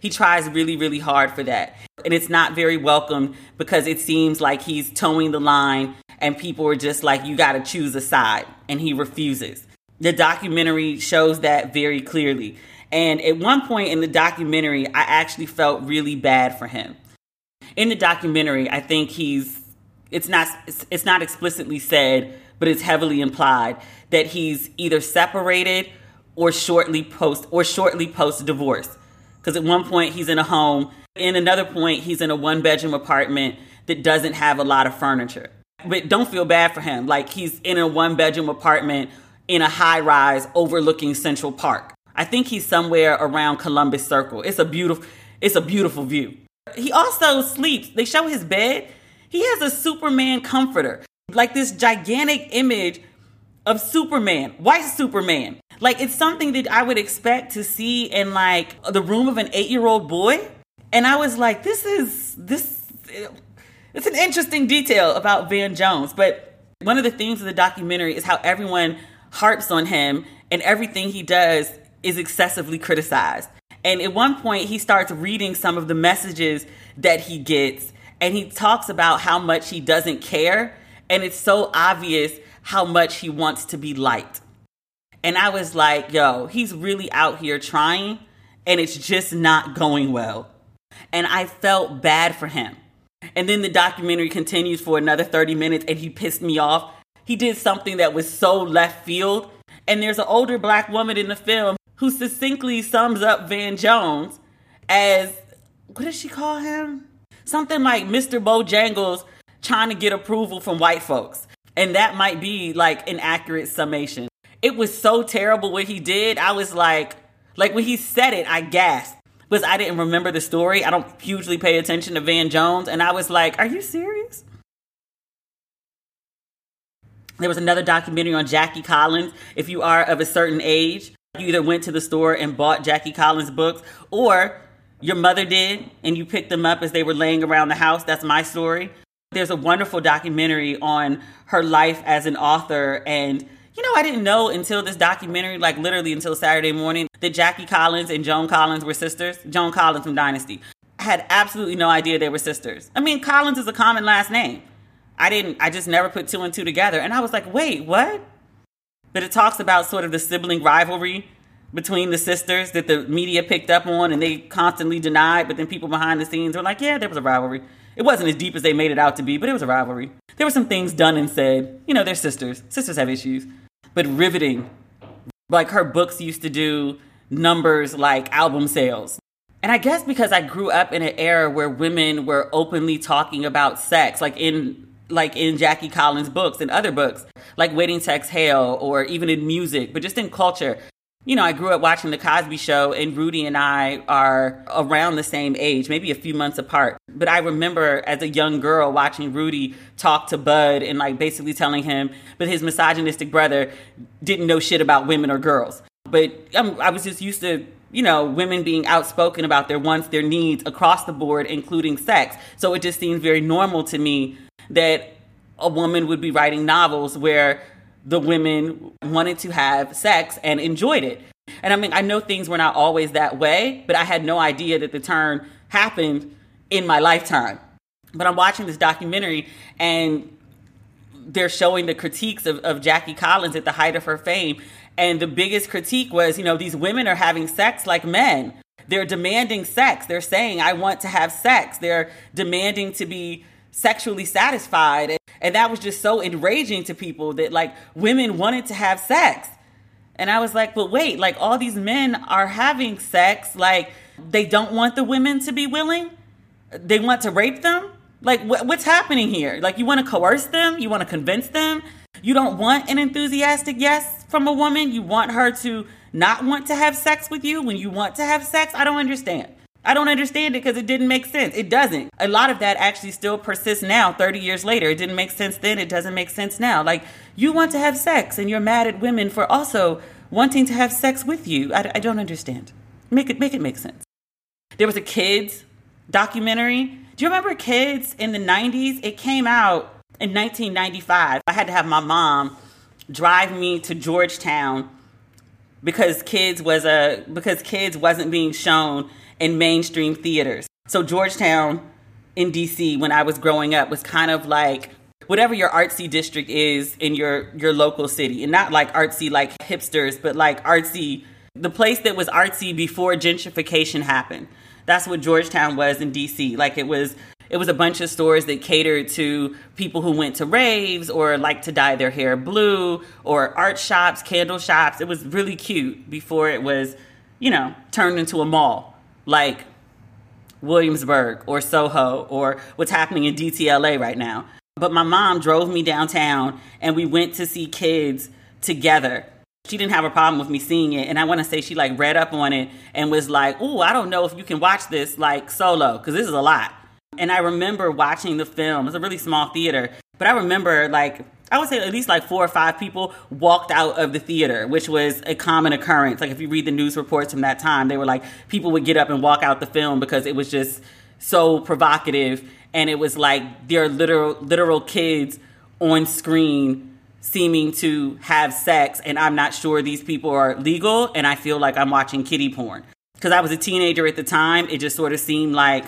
He tries really, really hard for that. And it's not very welcome because it seems like he's toeing the line and people are just like, you got to choose a side. And he refuses. The documentary shows that very clearly. And at one point in the documentary, I actually felt really bad for him. In the documentary, I think he's it's not it's not explicitly said, but it's heavily implied that he's either separated or shortly post or shortly post divorce. Because at one point he's in a home, in another point he's in a one bedroom apartment that doesn't have a lot of furniture. But don't feel bad for him. Like he's in a one bedroom apartment in a high rise overlooking Central Park. I think he's somewhere around Columbus Circle. It's a beautiful it's a beautiful view. He also sleeps. They show his bed. He has a Superman comforter. Like this gigantic image of Superman, white Superman. Like it's something that I would expect to see in like the room of an 8-year-old boy. And I was like, this is this it's an interesting detail about Van Jones, but one of the themes of the documentary is how everyone harps on him and everything he does is excessively criticized. And at one point, he starts reading some of the messages that he gets, and he talks about how much he doesn't care. And it's so obvious how much he wants to be liked. And I was like, yo, he's really out here trying, and it's just not going well. And I felt bad for him. And then the documentary continues for another 30 minutes, and he pissed me off. He did something that was so left field. And there's an older black woman in the film who succinctly sums up Van Jones as what does she call him? Something like Mr. Bojangles trying to get approval from white folks. And that might be like an accurate summation. It was so terrible what he did. I was like, like when he said it, I gasped because I didn't remember the story. I don't hugely pay attention to Van Jones. And I was like, are you serious? There was another documentary on Jackie Collins. If you are of a certain age, you either went to the store and bought Jackie Collins books or your mother did and you picked them up as they were laying around the house. That's my story. There's a wonderful documentary on her life as an author and you know, I didn't know until this documentary, like literally until Saturday morning, that Jackie Collins and Joan Collins were sisters. Joan Collins from Dynasty. I had absolutely no idea they were sisters. I mean, Collins is a common last name. I didn't, I just never put two and two together. And I was like, wait, what? But it talks about sort of the sibling rivalry between the sisters that the media picked up on and they constantly denied, but then people behind the scenes were like, yeah, there was a rivalry. It wasn't as deep as they made it out to be, but it was a rivalry. There were some things done and said. You know, they're sisters. Sisters have issues but riveting. Like her books used to do numbers like album sales. And I guess because I grew up in an era where women were openly talking about sex, like in like in Jackie Collins' books and other books, like Waiting to Exhale or even in music, but just in culture you know, I grew up watching The Cosby Show, and Rudy and I are around the same age, maybe a few months apart. But I remember as a young girl watching Rudy talk to Bud and like basically telling him, but his misogynistic brother didn't know shit about women or girls. But um, I was just used to you know, women being outspoken about their wants, their needs across the board, including sex. So it just seems very normal to me that a woman would be writing novels where the women wanted to have sex and enjoyed it. And I mean, I know things were not always that way, but I had no idea that the turn happened in my lifetime. But I'm watching this documentary and they're showing the critiques of, of Jackie Collins at the height of her fame. And the biggest critique was, you know, these women are having sex like men. They're demanding sex. They're saying, I want to have sex. They're demanding to be sexually satisfied. And that was just so enraging to people that like women wanted to have sex. And I was like, but wait, like all these men are having sex. Like they don't want the women to be willing. They want to rape them. Like, wh- what's happening here? Like, you want to coerce them? You want to convince them? You don't want an enthusiastic yes from a woman? You want her to not want to have sex with you when you want to have sex? I don't understand. I don't understand it because it didn't make sense. It doesn't. A lot of that actually still persists now, 30 years later. It didn't make sense then. It doesn't make sense now. Like, you want to have sex and you're mad at women for also wanting to have sex with you. I, I don't understand. Make it, make it make sense. There was a kids documentary do you remember Kids in the 90s? It came out in 1995. I had to have my mom drive me to Georgetown because Kids was a because Kids wasn't being shown in mainstream theaters. So Georgetown in DC when I was growing up was kind of like whatever your artsy district is in your your local city and not like artsy like hipsters but like artsy the place that was artsy before gentrification happened that's what Georgetown was in DC. Like it was it was a bunch of stores that catered to people who went to raves or like to dye their hair blue or art shops, candle shops. It was really cute before it was, you know, turned into a mall like Williamsburg or Soho or what's happening in DTLA right now. But my mom drove me downtown and we went to see kids together. She didn't have a problem with me seeing it and i want to say she like read up on it and was like oh i don't know if you can watch this like solo because this is a lot. And i remember watching the film. It's a really small theater but i remember like i would say at least like four or five people walked out of the theater which was a common occurrence. Like if you read the news reports from that time they were like people would get up and walk out the film because it was just so provocative. And it was like their literal literal kids on screen seeming to have sex and I'm not sure these people are legal and I feel like I'm watching kiddie porn. Because I was a teenager at the time, it just sort of seemed like,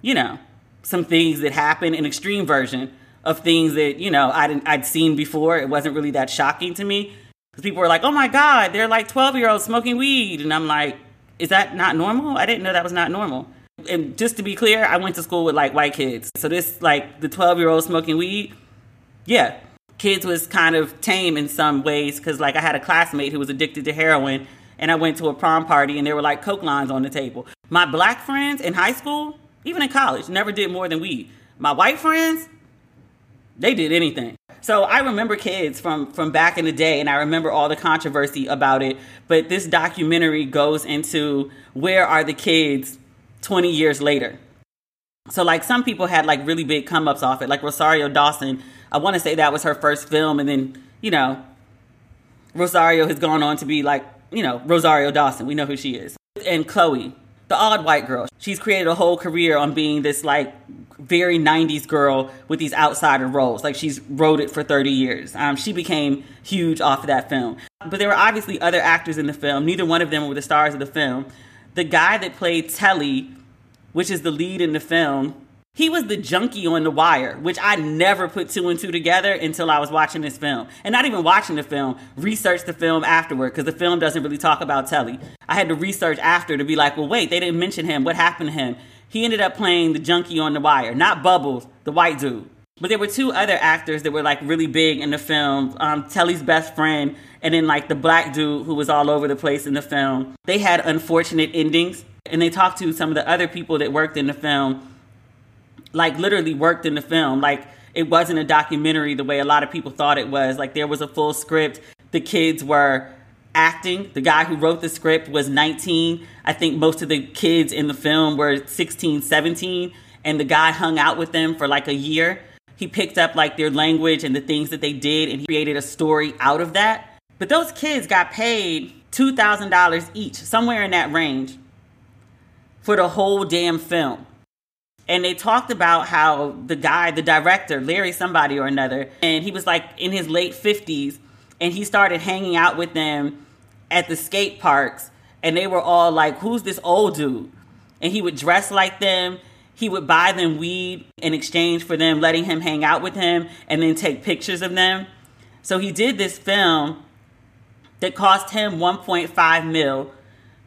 you know, some things that happen, in extreme version of things that, you know, I'd, I'd seen before. It wasn't really that shocking to me. Because people were like, oh my God, they're like 12 year olds smoking weed. And I'm like, is that not normal? I didn't know that was not normal. And just to be clear, I went to school with like white kids. So this, like, the 12 year old smoking weed, yeah, kids was kind of tame in some ways because like I had a classmate who was addicted to heroin and I went to a prom party and there were like coke lines on the table. My black friends in high school, even in college, never did more than weed. My white friends, they did anything. So I remember kids from from back in the day and I remember all the controversy about it, but this documentary goes into where are the kids 20 years later. So like some people had like really big come ups off it, like Rosario Dawson I want to say that was her first film, and then you know, Rosario has gone on to be like you know Rosario Dawson. We know who she is, and Chloe, the odd white girl. She's created a whole career on being this like very 90s girl with these outsider roles. Like she's wrote it for 30 years. Um, she became huge off of that film. But there were obviously other actors in the film. Neither one of them were the stars of the film. The guy that played Telly, which is the lead in the film, he was the junkie on The Wire, which I never put two and two together until I was watching this film. And not even watching the film, research the film afterward, because the film doesn't really talk about Telly. I had to research after to be like, well, wait, they didn't mention him. What happened to him? He ended up playing the junkie on The Wire, not Bubbles, the white dude. But there were two other actors that were like really big in the film um, Telly's best friend, and then like the black dude who was all over the place in the film. They had unfortunate endings, and they talked to some of the other people that worked in the film like literally worked in the film. Like it wasn't a documentary the way a lot of people thought it was. Like there was a full script. The kids were acting. The guy who wrote the script was 19. I think most of the kids in the film were 16, 17. And the guy hung out with them for like a year. He picked up like their language and the things that they did and he created a story out of that. But those kids got paid $2,000 each, somewhere in that range, for the whole damn film. And they talked about how the guy, the director, Larry somebody or another, and he was like in his late 50s, and he started hanging out with them at the skate parks, and they were all like, Who's this old dude? And he would dress like them. He would buy them weed in exchange for them letting him hang out with him and then take pictures of them. So he did this film that cost him 1.5 mil.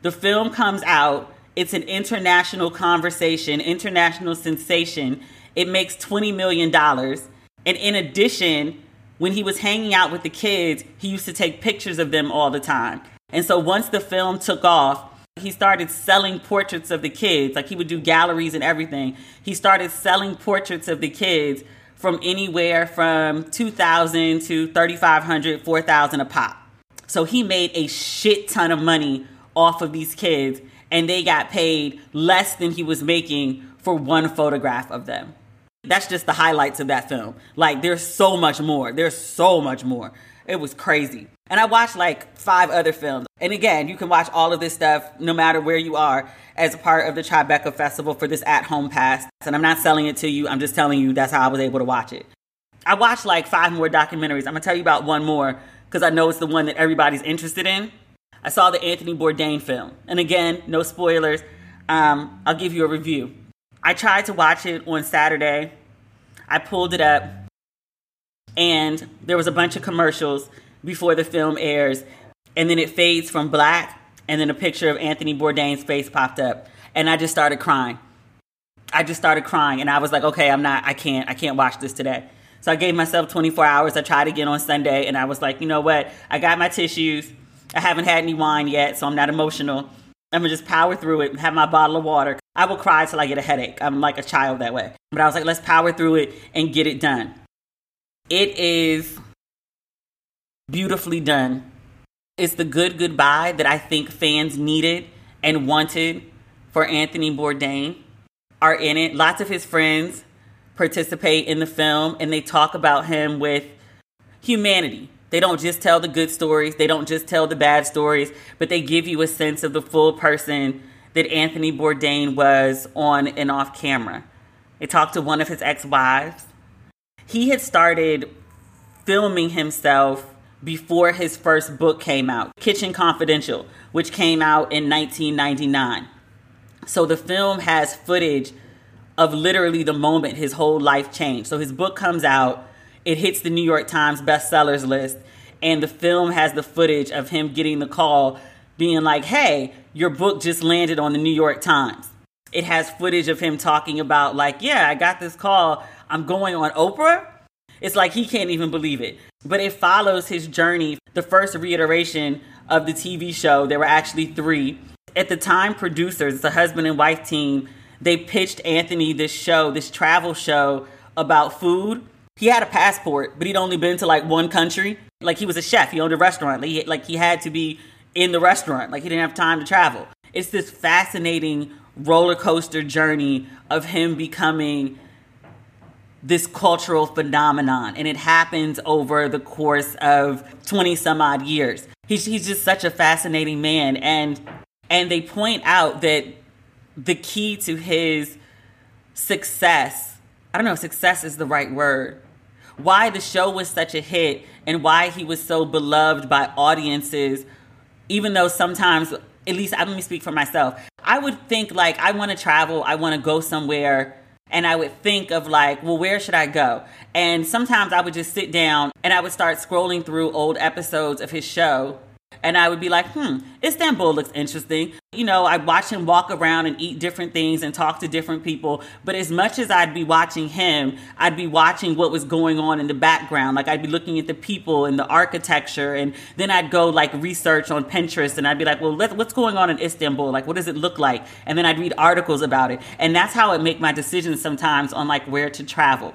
The film comes out. It's an international conversation, international sensation. It makes $20 million. And in addition, when he was hanging out with the kids, he used to take pictures of them all the time. And so once the film took off, he started selling portraits of the kids. Like he would do galleries and everything. He started selling portraits of the kids from anywhere from 2000 to 3500 4000 a pop. So he made a shit ton of money off of these kids and they got paid less than he was making for one photograph of them. That's just the highlights of that film. Like there's so much more. There's so much more. It was crazy. And I watched like five other films. And again, you can watch all of this stuff no matter where you are as a part of the Tribeca Festival for this at home pass. And I'm not selling it to you, I'm just telling you that's how I was able to watch it. I watched like five more documentaries. I'm gonna tell you about one more because I know it's the one that everybody's interested in. I saw the Anthony Bourdain film. And again, no spoilers. Um, I'll give you a review. I tried to watch it on Saturday. I pulled it up, and there was a bunch of commercials before the film airs, and then it fades from black, and then a picture of Anthony Bourdain's face popped up, and I just started crying. I just started crying, and I was like, okay, I'm not, I can't, I can't watch this today. So I gave myself 24 hours. I tried again on Sunday, and I was like, you know what? I got my tissues. I haven't had any wine yet, so I'm not emotional. I'm gonna just power through it, have my bottle of water. I will cry till I get a headache. I'm like a child that way. But I was like, let's power through it and get it done. It is beautifully done. It's the good goodbye that I think fans needed and wanted for Anthony Bourdain are in it. Lots of his friends participate in the film and they talk about him with humanity. They don't just tell the good stories, they don't just tell the bad stories, but they give you a sense of the full person that Anthony Bourdain was on and off camera. They talked to one of his ex wives. He had started filming himself before his first book came out, Kitchen Confidential, which came out in 1999. So the film has footage of literally the moment his whole life changed. So his book comes out, it hits the New York Times bestsellers list, and the film has the footage of him getting the call being like, hey, your book just landed on the New York Times. It has footage of him talking about, like, yeah, I got this call. I'm going on Oprah. It's like he can't even believe it. But it follows his journey. The first reiteration of the TV show, there were actually three. At the time, producers, the husband and wife team, they pitched Anthony this show, this travel show about food. He had a passport, but he'd only been to like one country. Like he was a chef, he owned a restaurant. Like he, like he had to be in the restaurant. Like he didn't have time to travel. It's this fascinating roller coaster journey of him becoming this cultural phenomenon and it happens over the course of 20 some odd years he's, he's just such a fascinating man and and they point out that the key to his success i don't know success is the right word why the show was such a hit and why he was so beloved by audiences even though sometimes at least I let me speak for myself i would think like i want to travel i want to go somewhere and I would think of like, well, where should I go? And sometimes I would just sit down and I would start scrolling through old episodes of his show and I would be like, hmm, Istanbul looks interesting. You know, I'd watch him walk around and eat different things and talk to different people. But as much as I'd be watching him, I'd be watching what was going on in the background. Like I'd be looking at the people and the architecture. And then I'd go like research on Pinterest and I'd be like, well, what's going on in Istanbul? Like, what does it look like? And then I'd read articles about it. And that's how I make my decisions sometimes on like where to travel.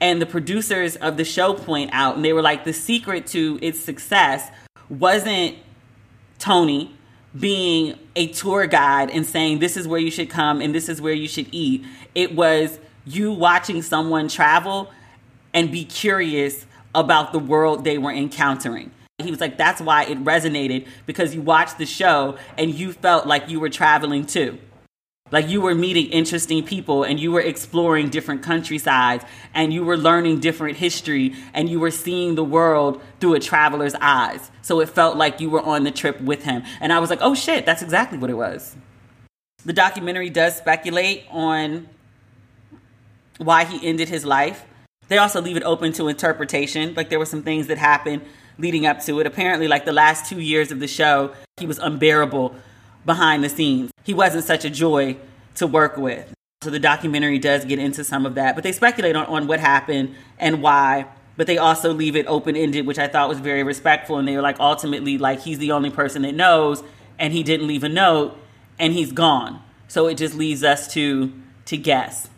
And the producers of the show point out, and they were like, the secret to its success wasn't Tony being a tour guide and saying this is where you should come and this is where you should eat. It was you watching someone travel and be curious about the world they were encountering. he was like, that's why it resonated because you watched the show and you felt like you were traveling too. Like you were meeting interesting people and you were exploring different countrysides and you were learning different history and you were seeing the world through a traveler's eyes. So it felt like you were on the trip with him. And I was like, oh shit, that's exactly what it was. The documentary does speculate on why he ended his life. They also leave it open to interpretation. Like there were some things that happened leading up to it. Apparently, like the last two years of the show, he was unbearable behind the scenes. He wasn't such a joy to work with. So the documentary does get into some of that, but they speculate on, on what happened and why. But they also leave it open ended, which I thought was very respectful. And they were like, ultimately, like he's the only person that knows, and he didn't leave a note, and he's gone. So it just leaves us to to guess.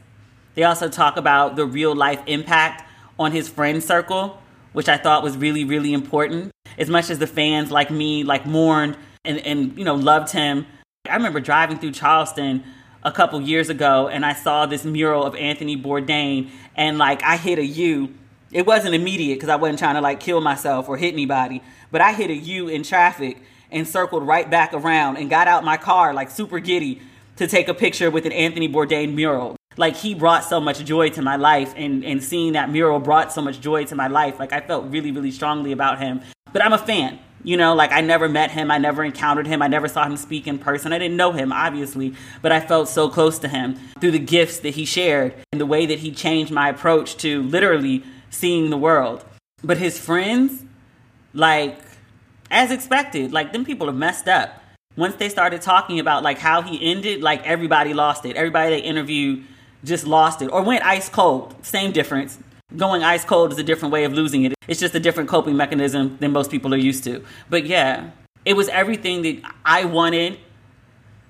They also talk about the real life impact on his friend circle, which I thought was really, really important. As much as the fans like me like mourned and, and you know loved him. I remember driving through Charleston a couple years ago and I saw this mural of Anthony Bourdain and like I hit a U. It wasn't immediate because I wasn't trying to like kill myself or hit anybody, but I hit a U in traffic and circled right back around and got out my car like super giddy to take a picture with an Anthony Bourdain mural like he brought so much joy to my life and and seeing that mural brought so much joy to my life like i felt really really strongly about him but i'm a fan you know like i never met him i never encountered him i never saw him speak in person i didn't know him obviously but i felt so close to him through the gifts that he shared and the way that he changed my approach to literally seeing the world but his friends like as expected like them people have messed up once they started talking about like how he ended like everybody lost it everybody they interviewed just lost it or went ice cold. Same difference. Going ice cold is a different way of losing it. It's just a different coping mechanism than most people are used to. But yeah, it was everything that I wanted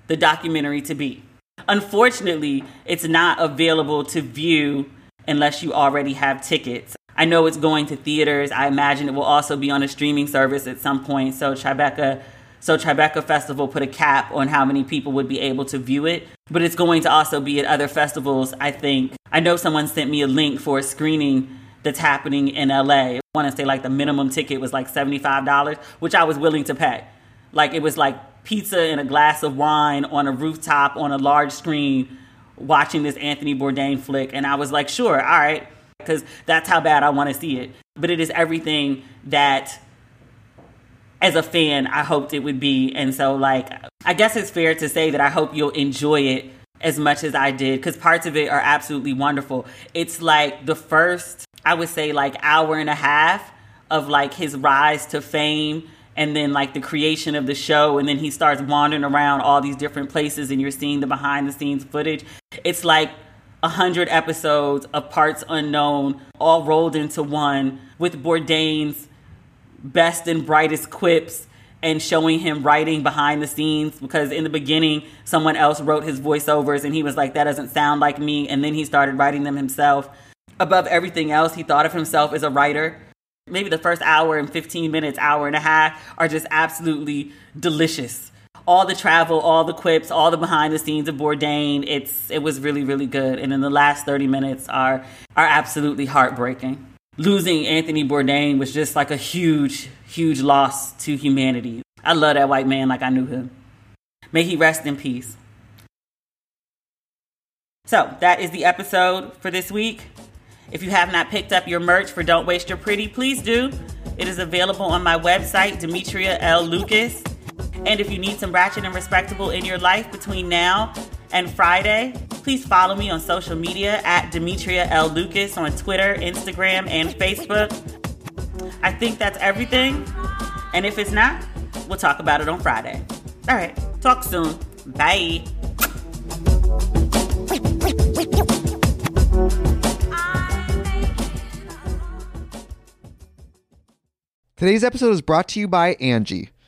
the documentary to be. Unfortunately, it's not available to view unless you already have tickets. I know it's going to theaters. I imagine it will also be on a streaming service at some point. So Tribeca so Tribeca Festival put a cap on how many people would be able to view it, but it's going to also be at other festivals, I think. I know someone sent me a link for a screening that's happening in LA. I want to say like the minimum ticket was like $75, which I was willing to pay. Like it was like pizza and a glass of wine on a rooftop on a large screen watching this Anthony Bourdain flick and I was like, "Sure, all right." Cuz that's how bad I want to see it. But it is everything that as a fan, I hoped it would be. And so, like, I guess it's fair to say that I hope you'll enjoy it as much as I did because parts of it are absolutely wonderful. It's like the first, I would say, like, hour and a half of like his rise to fame and then like the creation of the show and then he starts wandering around all these different places and you're seeing the behind the scenes footage it's like a hundred episodes of parts unknown all rolled into one with bourdain's best and brightest quips and showing him writing behind the scenes because in the beginning someone else wrote his voiceovers and he was like that doesn't sound like me. And then he started writing them himself. Above everything else he thought of himself as a writer. Maybe the first hour and 15 minutes hour and a half are just absolutely delicious. All the travel all the quips all the behind the scenes of bourdain it's it was really really good. And then the last 30 minutes are are absolutely heartbreaking losing Anthony Bourdain was just like a huge, huge loss to humanity. I love that white man like I knew him. May he rest in peace. So, that is the episode for this week. If you have not picked up your merch for Don't Waste Your Pretty, please do. It is available on my website, Demetria L. Lucas. And if you need some ratchet and respectable in your life between now and Friday, please follow me on social media at Demetria L. Lucas on Twitter, Instagram, and Facebook. I think that's everything. And if it's not, we'll talk about it on Friday. All right, talk soon. Bye. Today's episode is brought to you by Angie.